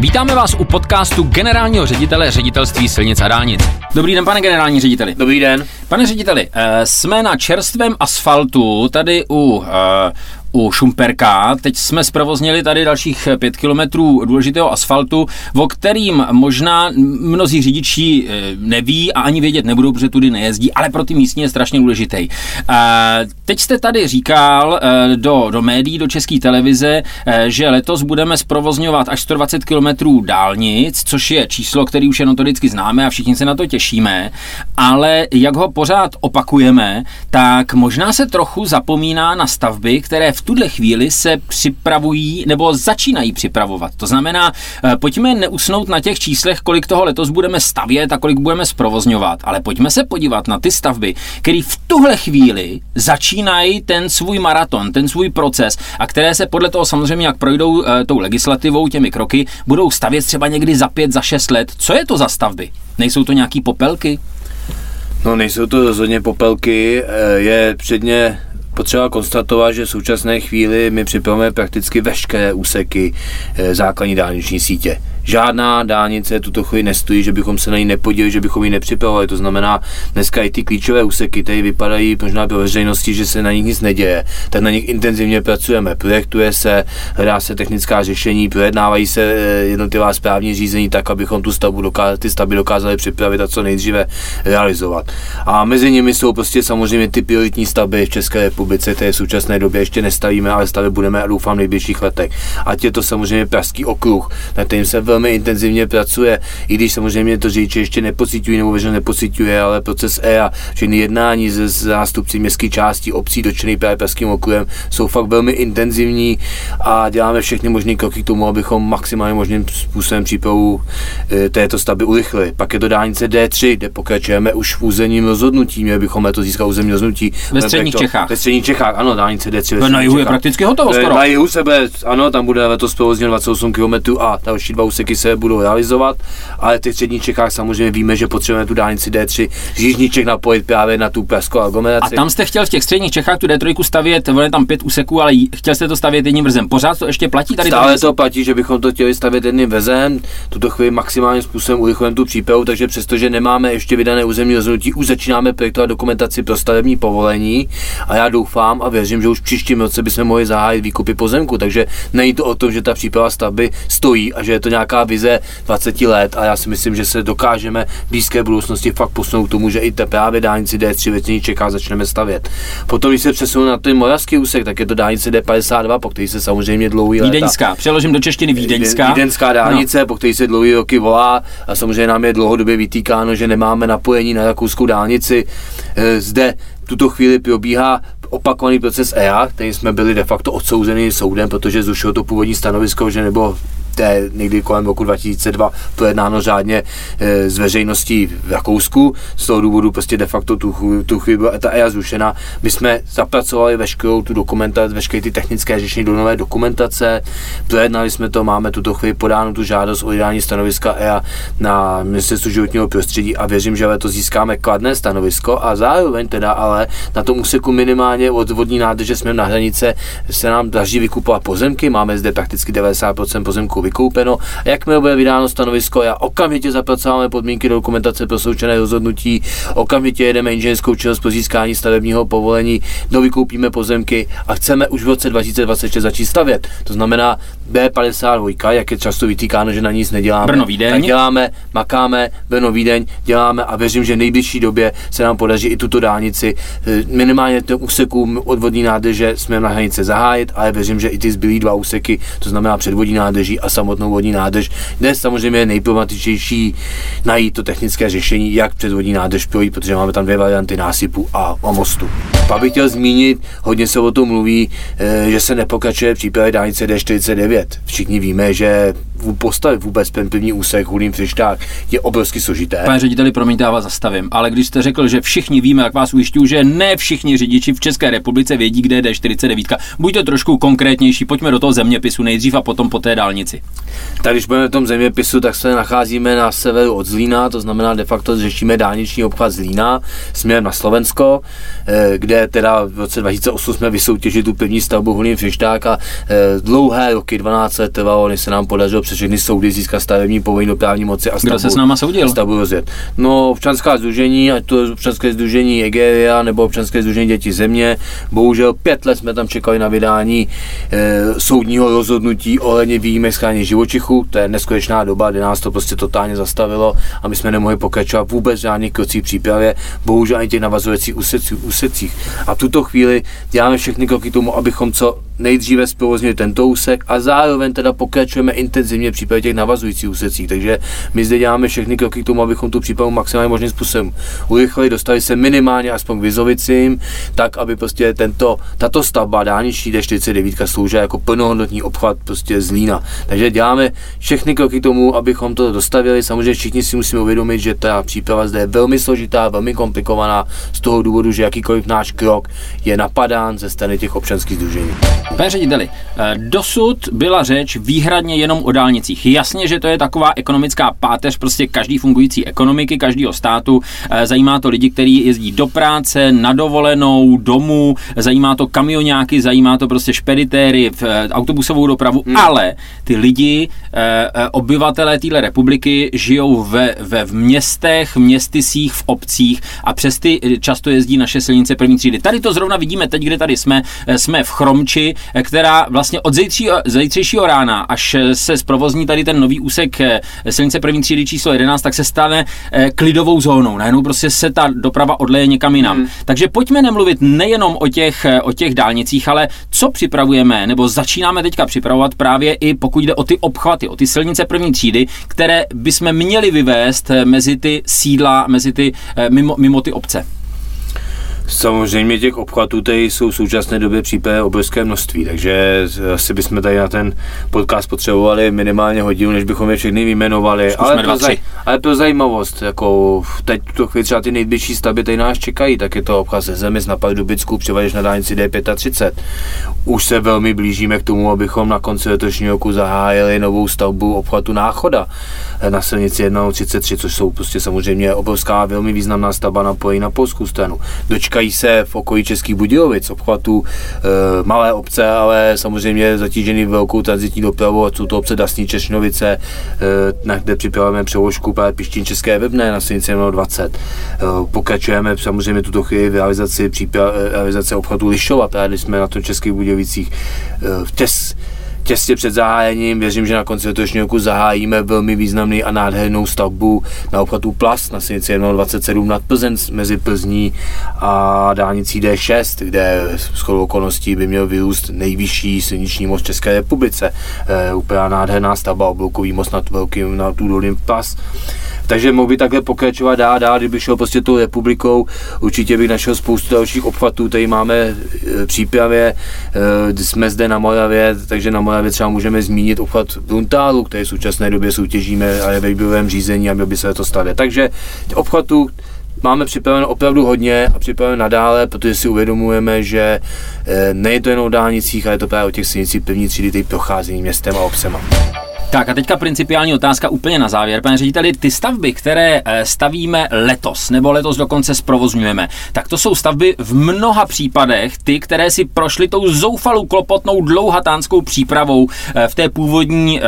Vítáme vás u podcastu generálního ředitele ředitelství silnic a dálnic. Dobrý den, pane generální řediteli. Dobrý den. Pane řediteli, eh, jsme na čerstvém asfaltu tady u eh, u Šumperka. Teď jsme zprovoznili tady dalších pět kilometrů důležitého asfaltu, o kterým možná mnozí řidiči eh, neví a ani vědět nebudou, protože tudy nejezdí, ale pro ty místní je strašně důležitý. Teď jste tady říkal do, do médií, do české televize, že letos budeme zprovozňovat až 120 kilometrů dálnic, což je číslo, který už je notoricky známe a všichni se na to těšíme, ale jak ho pořád opakujeme, tak možná se trochu zapomíná na stavby, které v tuhle chvíli se připravují nebo začínají připravovat. To znamená, eh, pojďme neusnout na těch číslech, kolik toho letos budeme stavět a kolik budeme zprovozňovat, ale pojďme se podívat na ty stavby, které v tuhle chvíli začínají ten svůj maraton, ten svůj proces a které se podle toho samozřejmě, jak projdou e, tou legislativou, těmi kroky, budou stavět třeba někdy za pět, za šest let. Co je to za stavby? Nejsou to nějaký popelky? No nejsou to rozhodně popelky, eh, je předně potřeba konstatovat, že v současné chvíli my připravujeme prakticky veškeré úseky eh, základní dálniční sítě žádná dálnice tuto chvíli nestojí, že bychom se na ní nepodívali, že bychom ji nepřipravovali. To znamená, dneska i ty klíčové úseky, které vypadají možná pro veřejnosti, že se na nich nic neděje, tak na nich intenzivně pracujeme. Projektuje se, hledá se technická řešení, projednávají se eh, jednotlivá správní řízení tak, abychom tu stavbu dokázali, ty stavby dokázali připravit a co nejdříve realizovat. A mezi nimi jsou prostě samozřejmě ty prioritní stavby v České republice, které v současné době ještě nestavíme, ale stavy budeme a doufám v nejbližších letech. Ať je to samozřejmě Pražský okruh, na kterým se velmi velmi intenzivně pracuje, i když samozřejmě to řidiči ještě nepocitují nebo veřejně nepocituje, ale proces EA, všechny jednání ze zástupci městské části obcí dočený právě Pražským okruhem jsou fakt velmi intenzivní a děláme všechny možné kroky k tomu, abychom maximálně možným způsobem přípravu e, této stavby urychlili. Pak je to dálnice D3, kde pokračujeme už v územním rozhodnutí, měli bychom to získat územní rozhodnutí. Ve středních to, Čechách. Ve středních Čechách, ano, dálnice D3. Na jihu je prakticky hotovo skoro. Na jihu sebe, ano, tam bude letos provozně 28 km a další dva úseky se budou realizovat, ale v těch středních Čechách samozřejmě víme, že potřebujeme tu dálnici D3 z jižních Čech napojit právě na tu pražskou aglomeraci. A tam jste chtěl v těch středních Čechách tu D3 stavět, je tam pět úseků, ale chtěl jste to stavět jedním vrzem. Pořád to ještě platí tady? Stále to platí, že bychom to chtěli stavět jedním vezem. Tuto chvíli maximálním způsobem urychlujeme tu přípravu, takže přestože nemáme ještě vydané územní rozhodnutí, už začínáme projektovat dokumentaci pro stavební povolení a já doufám a věřím, že už příštím roce bychom mohli zahájit výkupy pozemku. Takže není to o tom, že ta příprava stavby stojí a že je to nějaká vize 20 let a já si myslím, že se dokážeme v blízké budoucnosti fakt posunout k tomu, že i te právě dálnici D3 ve čeká začneme stavět. Potom, když se přesunu na ten moravský úsek, tak je to dálnice D52, po který se samozřejmě dlouhý Vídeňská, přeložím do češtiny Vídeňská. Vídeňská dálnice, no. po který se dlouhý roky volá a samozřejmě nám je dlouhodobě vytýkáno, že nemáme napojení na rakouskou dálnici. E, zde tuto chvíli probíhá opakovaný proces EA, který jsme byli de facto odsouzeni soudem, protože zrušilo to původní stanovisko, že nebo té někdy kolem roku 2002 projednáno řádně e, s veřejností v Rakousku. Z toho důvodu prostě de facto tu, tu chvíli byla ta EIA zrušena. My jsme zapracovali veškerou tu dokumentaci, veškeré ty technické řešení do nové dokumentace, projednali jsme to, máme tuto chvíli podánu tu žádost o vydání stanoviska EA na ministerstvu životního prostředí a věřím, že letos získáme kladné stanovisko a zároveň teda ale na tom úseku minimálně od vodní nádrže jsme na hranice se nám daří vykupovat pozemky, máme zde prakticky 90% pozemků vykoupeno. Jakmile bude vydáno stanovisko, já okamžitě zapracováme podmínky do dokumentace pro součené rozhodnutí, okamžitě jedeme inženýrskou činnost pro získání stavebního povolení, dovykoupíme pozemky a chceme už v roce 2026 začít stavět. To znamená B52, jak je často vytýkáno, že na nic neděláme. Brno Vídeň. Tak děláme, makáme, Brno Vídeň, děláme a věřím, že v nejbližší době se nám podaří i tuto dálnici, eh, minimálně ten úseků odvodní nádrže jsme na hranice zahájit, ale věřím, že i ty zbylý dva úseky, to znamená předvodní nádrží a samotnou vodní nádrž. Dnes samozřejmě je nejproblematičtější najít to technické řešení, jak přes vodní nádrž projít, protože máme tam dvě varianty násypu a, a mostu. Pak bych chtěl zmínit, hodně se o tom mluví, eh, že se nepokračuje v dálnice D49. Všichni víme, že postavit vůbec ten první úsek Hulín Frišták je obrovsky složité. Pane řediteli, promiňte, já vás zastavím, ale když jste řekl, že všichni víme, jak vás ujišťuju, že ne všichni řidiči v České republice vědí, kde je D49. Buďte trošku konkrétnější, pojďme do toho zeměpisu nejdřív a potom po té dálnici. Tak když budeme v tom zeměpisu, tak se nacházíme na severu od Zlína, to znamená de facto řešíme dálniční obchvat Zlína směrem na Slovensko, eh, kde teda v roce 2008 jsme vysoutěžili tu první stavbu Hulín Frišták a eh, dlouhé roky, 12 let trvalo, než se nám podařilo všechny soudy získat stavební povolení do právní moci a stavbu, Kdo se s náma soudil? stavbu rozjet. No, občanská združení, ať to občanské združení Egeria nebo občanské združení Děti země, bohužel pět let jsme tam čekali na vydání e, soudního rozhodnutí ohledně výjimek schání živočichů, to je neskutečná doba, kdy nás to prostě totálně zastavilo a my jsme nemohli pokračovat vůbec žádných krocí přípravě, bohužel ani těch navazujících úsecích. A v tuto chvíli děláme všechny kroky tomu, abychom co nejdříve zprovoznili tento úsek a zároveň teda pokračujeme intenzivně v případě těch navazujících úsecích. Takže my zde děláme všechny kroky k tomu, abychom tu přípravu maximálně možným způsobem urychlili, dostali se minimálně aspoň k Vizovicím, tak aby prostě tento, tato stavba dálniční D49 sloužila jako plnohodnotný obchvat prostě z Lína. Takže děláme všechny kroky k tomu, abychom to dostavili. Samozřejmě všichni si musíme uvědomit, že ta příprava zde je velmi složitá, velmi komplikovaná z toho důvodu, že jakýkoliv náš krok je napadán ze strany těch občanských združení. Pane řediteli, eh, dosud byla řeč výhradně jenom o dálnicích. Jasně, že to je taková ekonomická páteř prostě každý fungující ekonomiky, každého státu. Eh, zajímá to lidi, kteří jezdí do práce, na dovolenou, domů, zajímá to kamionáky, zajímá to prostě špeditéry, eh, autobusovou dopravu, hmm. ale ty lidi, obyvatelé téhle republiky žijou ve, ve v městech, městysích, v obcích a přes ty často jezdí naše silnice první třídy. Tady to zrovna vidíme teď, kde tady jsme. Jsme v Chromči, která vlastně od zítřejšího, zítřejšího rána, až se zprovozní tady ten nový úsek eh, silnice první třídy číslo 11, tak se stane eh, klidovou zónou. Najednou prostě se ta doprava odleje někam jinam. Hmm. Takže pojďme nemluvit nejenom o těch, eh, o těch dálnicích, ale co připravujeme, nebo začínáme teďka připravovat právě i pokud jde o ty obchvaty, o ty silnice první třídy, které bychom měli vyvést mezi ty sídla, mezi ty, mimo, mimo ty obce. Samozřejmě těch obchvatů tady jsou v současné době případně obrovské množství, takže asi bychom tady na ten podcast potřebovali minimálně hodinu, než bychom je všechny vyjmenovali. Ale pro, zaj, ale pro zajímavost, jako teď to chvíli třeba ty nejbližší stavby tady nás čekají, tak je to obchvat ze zemi z Dubicku, přivedeš na dálnici D35. Už se velmi blížíme k tomu, abychom na konci letošního roku zahájili novou stavbu obchvatu Náchoda na silnici 133, což jsou prostě samozřejmě obrovská, velmi významná stavba napojí na polskou stranu. Dočka potkají se v okolí Českých Budějovic, obchvatu e, malé obce, ale samozřejmě zatížený velkou transitní dopravou, a jsou to obce Dasní Češnovice, e, na kde připravujeme přeložku právě Pištín České Webné na silnici 20. E, pokračujeme samozřejmě tuto chvíli v realizaci, příprav, realizace obchvatu Lišova, právě jsme na tom Českých Budějovicích e, v těs, těsně před zahájením. Věřím, že na konci letošního roku zahájíme velmi významný a nádhernou stavbu na obchvatu Plast na silnici 27 nad Plzeň mezi Plzní a dálnicí D6, kde s chodou okolností by měl vyrůst nejvyšší silniční most České republice. E, úplně nádherná stavba, obloukový most nad velkým nad údolím Plast. Takže mohl by takhle pokračovat dál, dál, kdybych šel prostě tou republikou, určitě bych našel spoustu dalších obchvatů, tady máme e, přípravě, e, jsme zde na Moravě, takže na Moravě třeba můžeme zmínit obchvat Bruntálu, který v současné době soutěžíme a je ve výběrovém řízení a měl by se to stavět. Takže obchvatů máme připraveno opravdu hodně a připraveno nadále, protože si uvědomujeme, že e, nejde to jen o dálnicích, ale je to právě o těch silnicích první třídy, ty procházení městem a obcema. Tak a teďka principiální otázka úplně na závěr. Pane řediteli, ty stavby, které eh, stavíme letos, nebo letos dokonce zprovozňujeme, tak to jsou stavby v mnoha případech, ty, které si prošly tou zoufalou, klopotnou, dlouhatánskou přípravou eh, v té původní eh,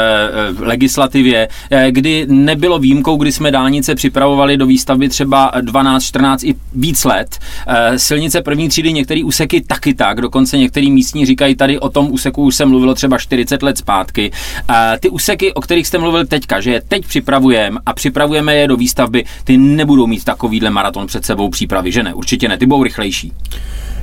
legislativě, kdy nebylo výjimkou, kdy jsme dálnice připravovali do výstavby třeba 12, 14 i víc let. Silnice první třídy, některé úseky taky tak, dokonce některý místní říkají tady o tom úseku už se mluvilo třeba 40 let zpátky. Ty úseky úseky, o kterých jste mluvil teďka, že je teď připravujeme a připravujeme je do výstavby, ty nebudou mít takovýhle maraton před sebou přípravy, že ne? Určitě ne, ty budou rychlejší.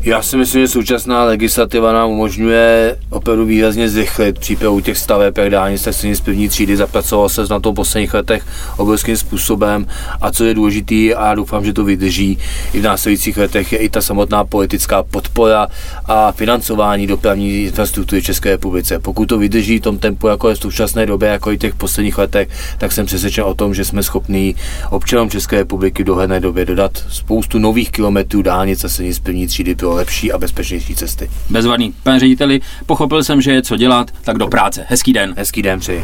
Já si myslím, že současná legislativa nám umožňuje opravdu výrazně zrychlit přípravu těch staveb, jak dálnic, tak z první třídy. Zapracoval se na to v posledních letech obrovským způsobem a co je důležité, a já doufám, že to vydrží i v následujících letech, je i ta samotná politická podpora a financování dopravní infrastruktury v České republice. Pokud to vydrží v tom tempu, jako je v současné době, jako i těch posledních letech, tak jsem přesvědčen o tom, že jsme schopni občanům České republiky v dohledné době dodat spoustu nových kilometrů dálnic a silnic první třídy pro lepší a bezpečnější cesty. Bezvadný. Pane řediteli, pochopil jsem, že je co dělat, tak do práce. Hezký den. Hezký den přeji.